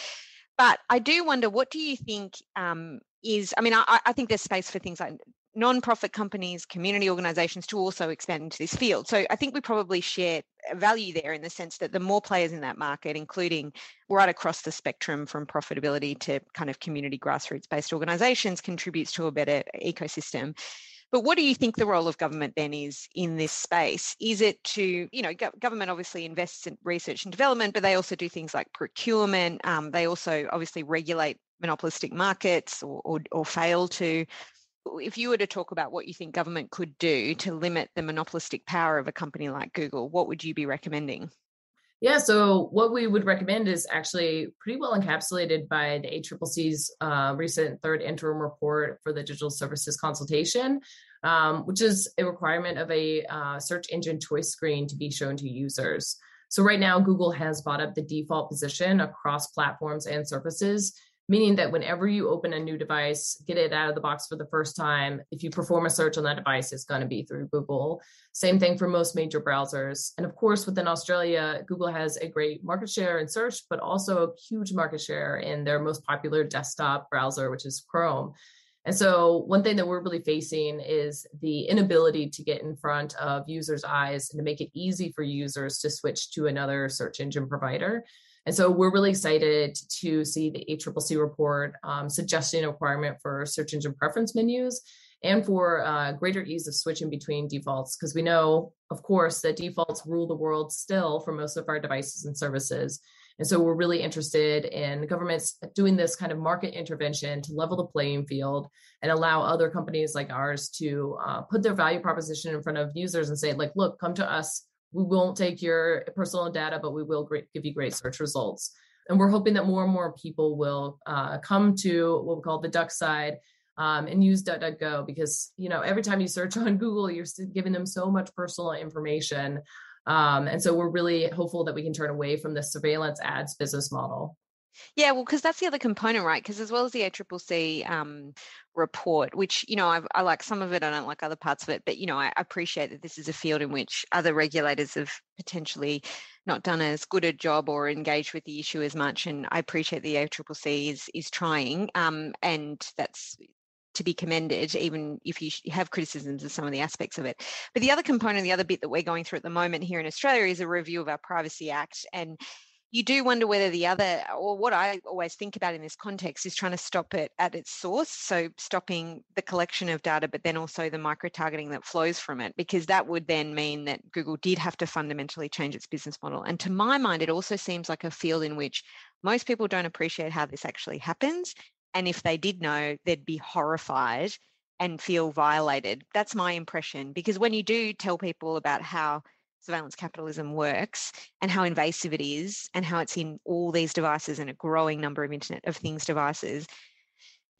But I do wonder, what do you think um, is, I mean, I, I think there's space for things like non-profit companies, community organizations to also expand into this field. So I think we probably share value there in the sense that the more players in that market, including right across the spectrum from profitability to kind of community grassroots based organizations, contributes to a better ecosystem. But what do you think the role of government then is in this space? Is it to, you know, government obviously invests in research and development, but they also do things like procurement. Um, they also obviously regulate monopolistic markets or, or, or fail to if you were to talk about what you think government could do to limit the monopolistic power of a company like Google, what would you be recommending? Yeah, so what we would recommend is actually pretty well encapsulated by the ACCC's uh, recent third interim report for the digital services consultation, um, which is a requirement of a uh, search engine choice screen to be shown to users. So right now, Google has bought up the default position across platforms and services meaning that whenever you open a new device, get it out of the box for the first time, if you perform a search on that device, it's going to be through Google. Same thing for most major browsers. And of course, within Australia, Google has a great market share in search, but also a huge market share in their most popular desktop browser, which is Chrome. And so, one thing that we're really facing is the inability to get in front of users' eyes and to make it easy for users to switch to another search engine provider. And so we're really excited to see the ACCC report um, suggesting a requirement for search engine preference menus and for uh, greater ease of switching between defaults, because we know, of course, that defaults rule the world still for most of our devices and services. And so we're really interested in governments doing this kind of market intervention to level the playing field and allow other companies like ours to uh, put their value proposition in front of users and say, like, look, come to us we won't take your personal data, but we will great, give you great search results. And we're hoping that more and more people will uh, come to what we call the duck side um, and use DuckDuckGo because you know every time you search on Google, you're giving them so much personal information. Um, and so we're really hopeful that we can turn away from the surveillance ads business model. Yeah, well, because that's the other component, right? Because as well as the ACCC um, report, which you know I, I, like some of it, I don't like other parts of it, but you know I appreciate that this is a field in which other regulators have potentially not done as good a job or engaged with the issue as much, and I appreciate the ACCC is is trying, um, and that's to be commended, even if you have criticisms of some of the aspects of it. But the other component, the other bit that we're going through at the moment here in Australia is a review of our Privacy Act and you do wonder whether the other, or what I always think about in this context, is trying to stop it at its source. So, stopping the collection of data, but then also the micro targeting that flows from it, because that would then mean that Google did have to fundamentally change its business model. And to my mind, it also seems like a field in which most people don't appreciate how this actually happens. And if they did know, they'd be horrified and feel violated. That's my impression. Because when you do tell people about how surveillance capitalism works and how invasive it is and how it's in all these devices and a growing number of internet of things devices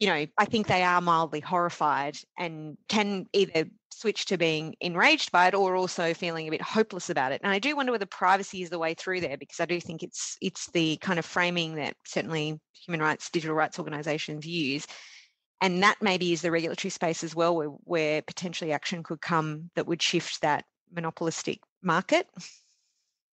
you know i think they are mildly horrified and can either switch to being enraged by it or also feeling a bit hopeless about it and i do wonder whether privacy is the way through there because i do think it's it's the kind of framing that certainly human rights digital rights organizations use and that maybe is the regulatory space as well where, where potentially action could come that would shift that monopolistic market.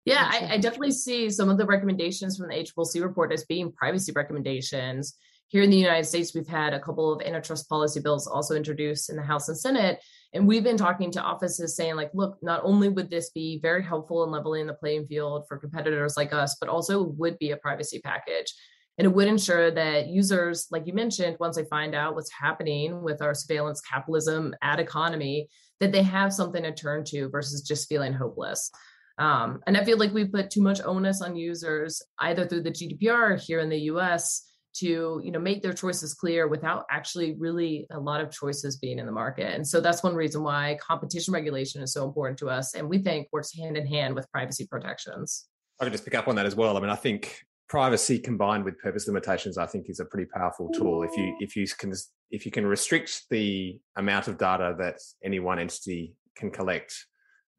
Yeah, I, I, definitely see some of the recommendations from the ACCC report as being privacy recommendations. Here in the United States, we've had a couple of antitrust policy bills also introduced in the House and Senate. And we've been talking to offices saying, like, look, not only would this be very helpful in leveling the playing field for competitors like us, but also would be a privacy package. And it would ensure that users, like you mentioned, once they find out what's happening with our surveillance capitalism ad economy, that they have something to turn to versus just feeling hopeless. Um, and I feel like we put too much onus on users, either through the GDPR here in the US, to you know make their choices clear without actually really a lot of choices being in the market. And so that's one reason why competition regulation is so important to us, and we think works hand in hand with privacy protections. I could just pick up on that as well. I mean, I think privacy combined with purpose limitations, I think, is a pretty powerful tool. If you mm-hmm. if you can if you can restrict the amount of data that any one entity can collect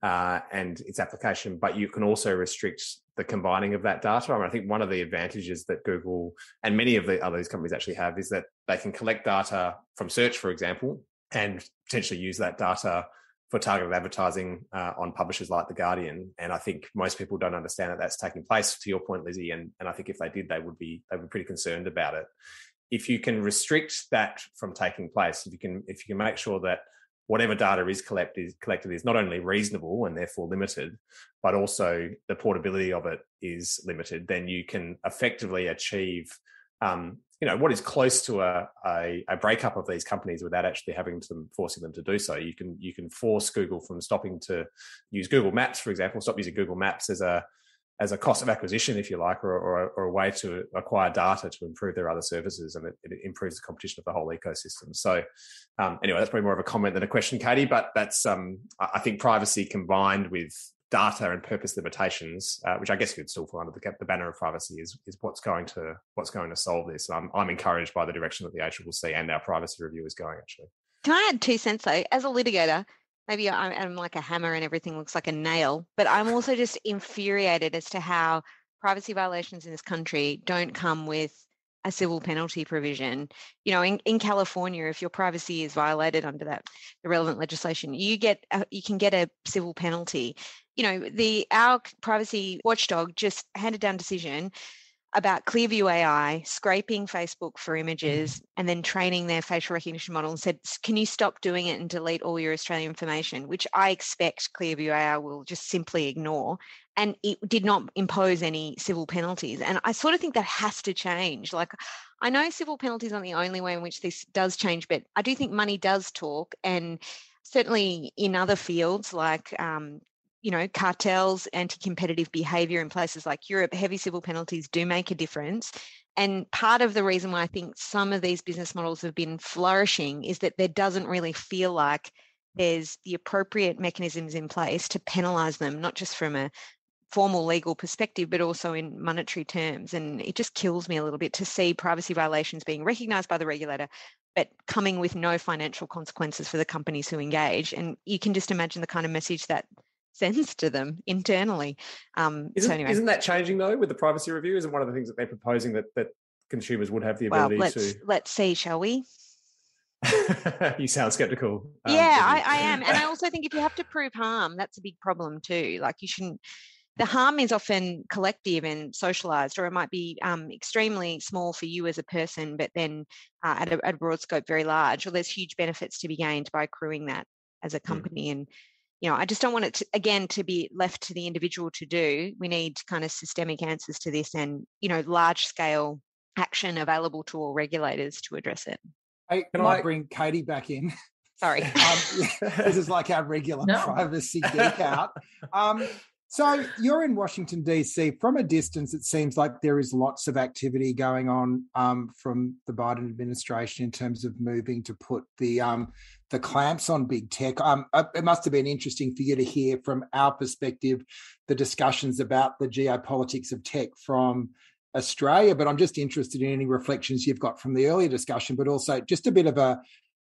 uh, and its application, but you can also restrict the combining of that data. I, mean, I think one of the advantages that Google and many of the other companies actually have is that they can collect data from search, for example, and potentially use that data for targeted advertising uh, on publishers like The Guardian. And I think most people don't understand that that's taking place. To your point, Lizzie, and and I think if they did, they would be they would be pretty concerned about it. If you can restrict that from taking place, if you can if you can make sure that whatever data is collected collected is not only reasonable and therefore limited, but also the portability of it is limited, then you can effectively achieve um, you know what is close to a, a, a breakup of these companies without actually having to forcing them to do so. You can you can force Google from stopping to use Google Maps, for example, stop using Google Maps as a as a cost of acquisition, if you like, or, or, or a way to acquire data to improve their other services, and it, it improves the competition of the whole ecosystem. So, um, anyway, that's probably more of a comment than a question, Katie. But that's um, I think privacy combined with data and purpose limitations, uh, which I guess could still fall under the, the, banner of privacy, is is what's going to what's going to solve this. I'm I'm encouraged by the direction that the ACCC and our privacy review is going. Actually, can I add two cents though? As a litigator, maybe I'm like a hammer and everything looks like a nail, but I'm also just infuriated as to how privacy violations in this country don't come with a civil penalty provision. You know, in, in California, if your privacy is violated under that the relevant legislation, you get a, you can get a civil penalty you know, the our privacy watchdog just handed down decision about Clearview AI scraping Facebook for mm-hmm. images and then training their facial recognition model and said, Can you stop doing it and delete all your Australian information? Which I expect Clearview AI will just simply ignore. And it did not impose any civil penalties. And I sort of think that has to change. Like, I know civil penalties aren't the only way in which this does change, but I do think money does talk. And certainly in other fields like um, you know, cartels, anti competitive behavior in places like Europe, heavy civil penalties do make a difference. And part of the reason why I think some of these business models have been flourishing is that there doesn't really feel like there's the appropriate mechanisms in place to penalize them, not just from a formal legal perspective, but also in monetary terms. And it just kills me a little bit to see privacy violations being recognized by the regulator, but coming with no financial consequences for the companies who engage. And you can just imagine the kind of message that sends to them internally. Um, isn't, so anyway. isn't that changing though with the privacy review? Isn't one of the things that they're proposing that that consumers would have the ability well, let's, to? Let's see, shall we? you sound skeptical. Um, yeah, I, I am, and I also think if you have to prove harm, that's a big problem too. Like you shouldn't the harm is often collective and socialized, or it might be um, extremely small for you as a person, but then uh, at, a, at, a, broad scope, very large. Or there's huge benefits to be gained by accruing that as a hmm. company. Mm. And you know, I just don't want it to, again to be left to the individual to do. We need kind of systemic answers to this and, you know, large scale action available to all regulators to address it. I Can might I bring Katie back in. Sorry. um, this is like our regular no. privacy geek out. Um, so you're in Washington, D.C. From a distance, it seems like there is lots of activity going on um, from the Biden administration in terms of moving to put the um, the clamps on big tech. Um, uh, it must have been interesting for you to hear from our perspective the discussions about the geopolitics of tech from Australia. But I'm just interested in any reflections you've got from the earlier discussion, but also just a bit of a,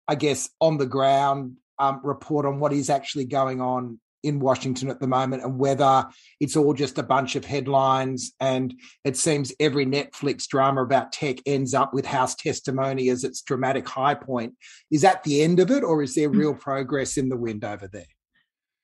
I guess, on the ground um, report on what is actually going on in Washington at the moment and whether it's all just a bunch of headlines and it seems every Netflix drama about tech ends up with House testimony as its dramatic high point. Is that the end of it or is there hmm. real progress in the wind over there?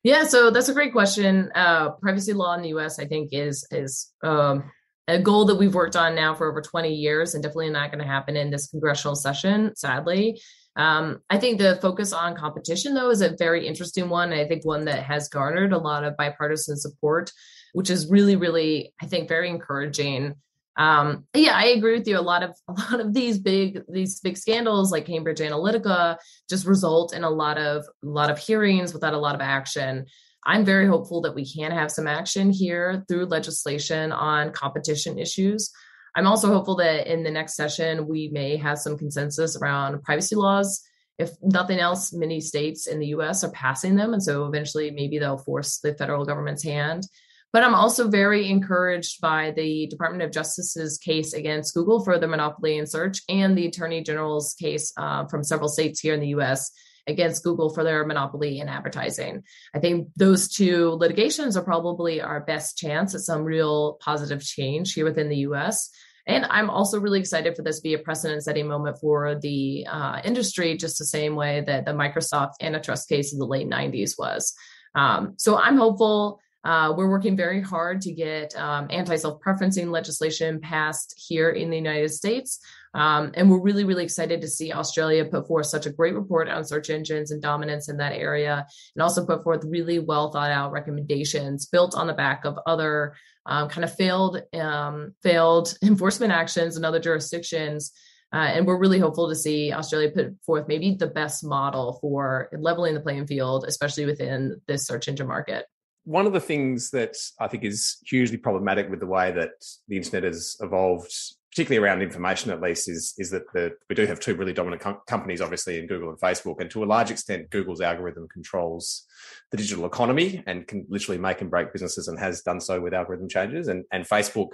Yeah, so that's a great question. Uh, privacy law in the U.S. I think is is um, a goal that we've worked on now for over 20 years, and definitely not going to happen in this congressional session, sadly. Um, I think the focus on competition, though, is a very interesting one. I think one that has garnered a lot of bipartisan support, which is really, really, I think, very encouraging. Um, yeah, I agree with you. A lot of a lot of these big these big scandals like Cambridge Analytica just result in a lot of a lot of hearings without a lot of action. I'm very hopeful that we can have some action here through legislation on competition issues. I'm also hopeful that in the next session, we may have some consensus around privacy laws. If nothing else, many states in the US are passing them. And so eventually, maybe they'll force the federal government's hand. But I'm also very encouraged by the Department of Justice's case against Google for the monopoly in search and the Attorney General's case uh, from several states here in the US against Google for their monopoly in advertising. I think those two litigations are probably our best chance at some real positive change here within the US. And I'm also really excited for this to be a precedent setting moment for the uh, industry, just the same way that the Microsoft antitrust case in the late 90s was. Um, so I'm hopeful. Uh, we're working very hard to get um, anti self preferencing legislation passed here in the United States. Um, and we're really, really excited to see Australia put forth such a great report on search engines and dominance in that area, and also put forth really well thought out recommendations built on the back of other um, kind of failed um, failed enforcement actions in other jurisdictions. Uh, and we're really hopeful to see Australia put forth maybe the best model for leveling the playing field, especially within this search engine market. One of the things that I think is hugely problematic with the way that the internet has evolved particularly around information at least, is is that the, we do have two really dominant com- companies, obviously, in Google and Facebook, and to a large extent, Google's algorithm controls the digital economy and can literally make and break businesses, and has done so with algorithm changes. And and Facebook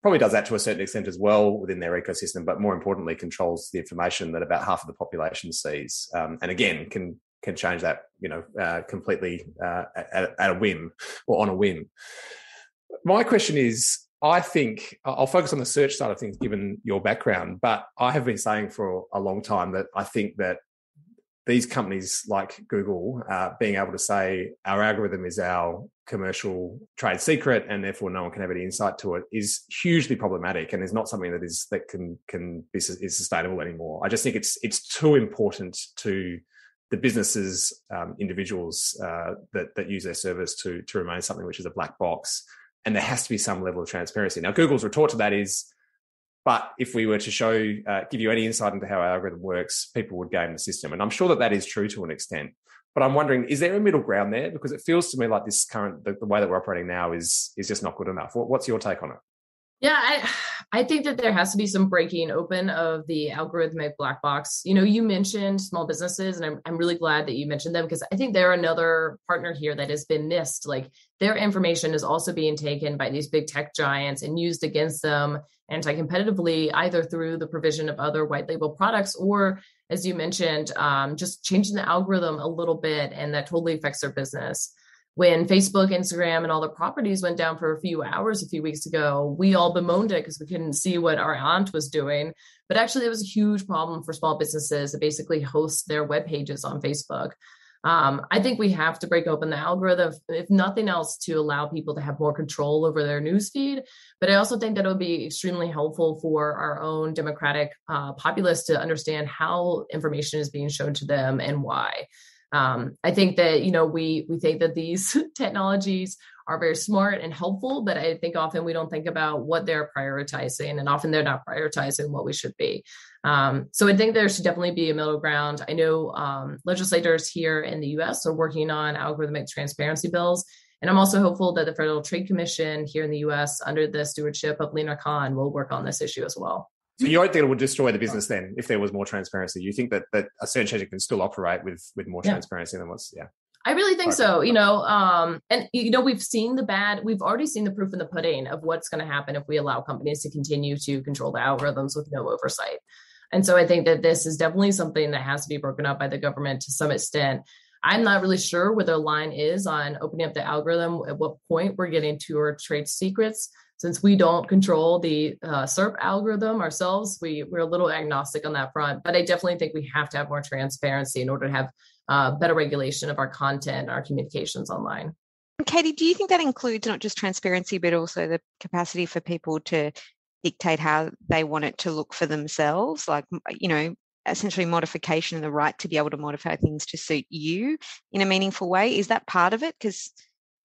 probably does that to a certain extent as well within their ecosystem, but more importantly, controls the information that about half of the population sees, um, and again can can change that, you know, uh, completely uh, at, at a whim or on a whim. My question is I think I'll focus on the search side of things given your background, but I have been saying for a long time that I think that these companies like Google uh, being able to say our algorithm is our commercial trade secret and therefore no one can have any insight to it is hugely problematic and is not something that is that can can be is sustainable anymore. I just think it's it's too important to the businesses, um, individuals uh, that that use their service to to remain something which is a black box and there has to be some level of transparency. Now, Google's retort to that is, but if we were to show, uh, give you any insight into how our algorithm works, people would game the system. And I'm sure that that is true to an extent. But I'm wondering, is there a middle ground there? Because it feels to me like this current, the, the way that we're operating now is is just not good enough. What, what's your take on it? Yeah, I, I think that there has to be some breaking open of the algorithmic black box. You know, you mentioned small businesses, and I'm, I'm really glad that you mentioned them because I think they're another partner here that has been missed. Like their information is also being taken by these big tech giants and used against them anti competitively, either through the provision of other white label products or, as you mentioned, um, just changing the algorithm a little bit, and that totally affects their business when Facebook, Instagram, and all the properties went down for a few hours a few weeks ago, we all bemoaned it because we couldn't see what our aunt was doing. But actually, it was a huge problem for small businesses to basically host their web pages on Facebook. Um, I think we have to break open the algorithm, if nothing else, to allow people to have more control over their newsfeed. But I also think that it would be extremely helpful for our own democratic uh, populace to understand how information is being shown to them and why. Um, I think that you know we we think that these technologies are very smart and helpful, but I think often we don't think about what they're prioritizing, and often they're not prioritizing what we should be. Um, so I think there should definitely be a middle ground. I know um, legislators here in the U.S. are working on algorithmic transparency bills. And I'm also hopeful that the Federal Trade Commission here in the US, under the stewardship of Lina Khan, will work on this issue as well. So you don't think it would destroy the business then if there was more transparency? You think that that a search engine can still operate with with more yeah. transparency than what's yeah. I really think so. You know, um, and you know, we've seen the bad. We've already seen the proof in the pudding of what's going to happen if we allow companies to continue to control the algorithms with no oversight. And so I think that this is definitely something that has to be broken up by the government to some extent. I'm not really sure where the line is on opening up the algorithm. At what point we're getting to our trade secrets since we don't control the uh, SERP algorithm ourselves, we, we're a little agnostic on that front. But I definitely think we have to have more transparency in order to have uh, better regulation of our content, our communications online. Katie, do you think that includes not just transparency, but also the capacity for people to dictate how they want it to look for themselves? Like, you know, essentially modification and the right to be able to modify things to suit you in a meaningful way. Is that part of it? Because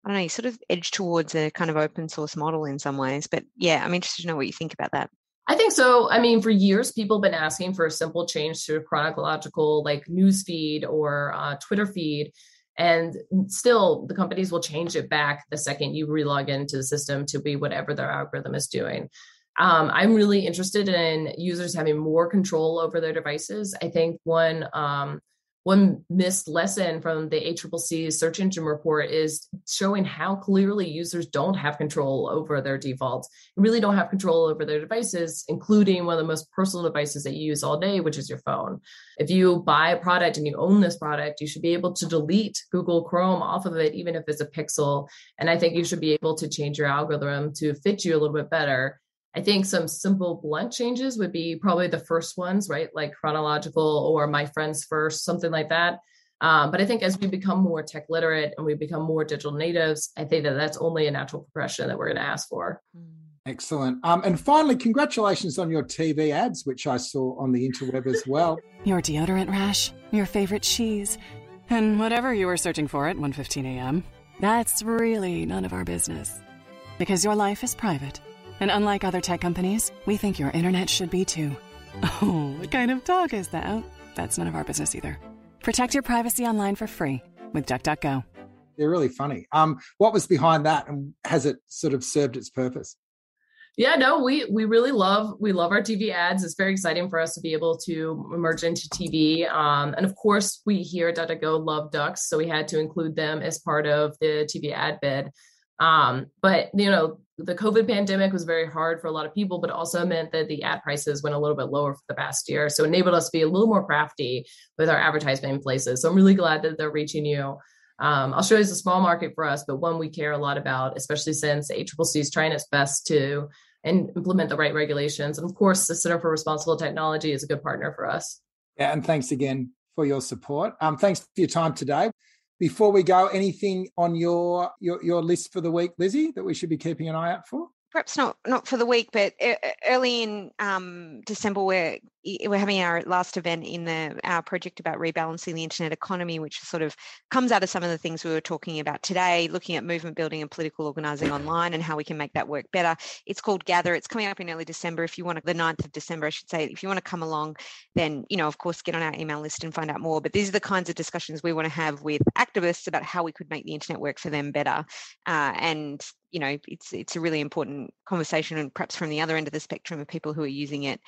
I don't know, you sort of edge towards a kind of open source model in some ways. But yeah, I'm interested to know what you think about that. I think so. I mean, for years, people have been asking for a simple change to a chronological, like news feed or uh, Twitter feed. And still, the companies will change it back the second you relog into the system to be whatever their algorithm is doing. Um, I'm really interested in users having more control over their devices. I think one um, one missed lesson from the ACCC's search engine report is showing how clearly users don't have control over their defaults, really don't have control over their devices, including one of the most personal devices that you use all day, which is your phone. If you buy a product and you own this product, you should be able to delete Google Chrome off of it, even if it's a pixel. And I think you should be able to change your algorithm to fit you a little bit better I think some simple blunt changes would be probably the first ones, right? Like chronological or my friends first, something like that. Um, but I think as we become more tech literate and we become more digital natives, I think that that's only a natural progression that we're going to ask for. Hmm. Excellent. Um, and finally, congratulations on your TV ads, which I saw on the interweb as well. Your deodorant rash, your favorite cheese, and whatever you were searching for at 1:15 a.m. That's really none of our business, because your life is private and unlike other tech companies, we think your internet should be too. Oh, what kind of talk is that? That's none of our business either. Protect your privacy online for free with DuckDuckGo. They're really funny. Um, what was behind that, and has it sort of served its purpose? Yeah, no, we we really love we love our TV ads. It's very exciting for us to be able to emerge into TV. Um, and of course, we here at DuckDuckGo love ducks, so we had to include them as part of the TV ad bid. Um, but you know, the COVID pandemic was very hard for a lot of people, but also meant that the ad prices went a little bit lower for the past year. So enabled us to be a little more crafty with our advertisement places. So I'm really glad that they're reaching you. Um, Australia is a small market for us, but one we care a lot about, especially since ACCC is trying its best to and implement the right regulations. And of course, the Center for Responsible Technology is a good partner for us. Yeah, and thanks again for your support. Um, thanks for your time today. Before we go, anything on your, your your list for the week, Lizzie, that we should be keeping an eye out for? Perhaps not not for the week, but early in um, December, we're we're having our last event in the our project about rebalancing the internet economy, which sort of comes out of some of the things we were talking about today, looking at movement building and political organising online and how we can make that work better. It's called Gather. It's coming up in early December. If you want to, the 9th of December, I should say, if you want to come along, then you know, of course, get on our email list and find out more. But these are the kinds of discussions we want to have with activists about how we could make the internet work for them better. Uh, and you know, it's it's a really important conversation, and perhaps from the other end of the spectrum of people who are using it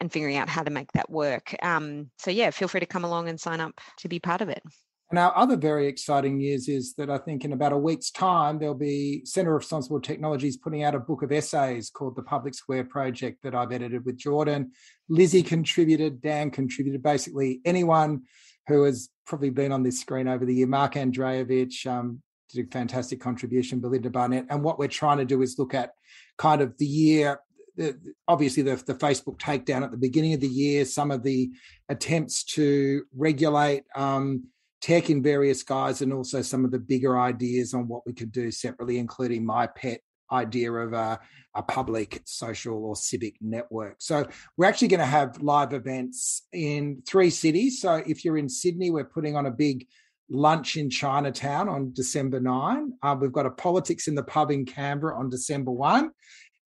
and figuring out how to make that work. Um, so yeah, feel free to come along and sign up to be part of it. And our other very exciting news is that I think in about a week's time, there'll be Centre for Responsible Technologies putting out a book of essays called the Public Square Project that I've edited with Jordan. Lizzie contributed, Dan contributed, basically anyone who has probably been on this screen over the year, Mark Andrejevic, um, did a fantastic contribution, Belinda Barnet. And what we're trying to do is look at kind of the year the, obviously the, the, Facebook takedown at the beginning of the year, some of the attempts to regulate um, tech in various guises, and also some of the bigger ideas on what we could do separately, including my pet idea of a, a public social or civic network. So we're actually going to have live events in three cities. So if you're in Sydney, we're putting on a big lunch in Chinatown on December 9. Uh, we've got a politics in the pub in Canberra on December 1.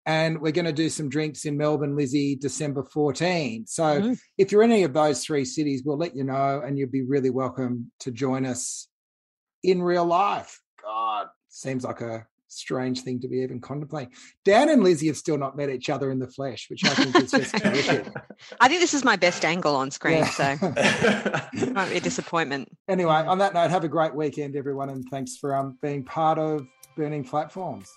And we're going to do some drinks in Melbourne, Lizzie, December 14. So mm. if you're in any of those three cities, we'll let you know and you'll be really welcome to join us in real life. God, seems like a strange thing to be even contemplating. Dan and Lizzie have still not met each other in the flesh, which I think is just terrific. I think this is my best angle on screen, yeah. so it might be a disappointment. Anyway, on that note, have a great weekend, everyone, and thanks for um, being part of Burning Platforms.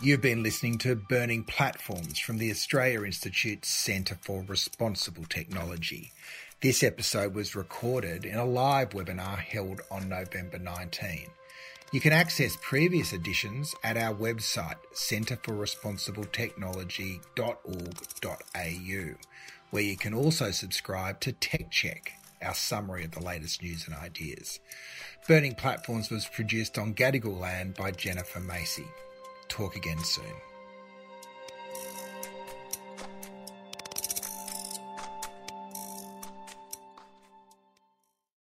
You've been listening to Burning Platforms from the Australia Institute Centre for Responsible Technology. This episode was recorded in a live webinar held on November 19. You can access previous editions at our website, centreforresponsibletechnology.org.au, where you can also subscribe to Tech Check, our summary of the latest news and ideas. Burning Platforms was produced on Gadigal land by Jennifer Macey. Talk again soon.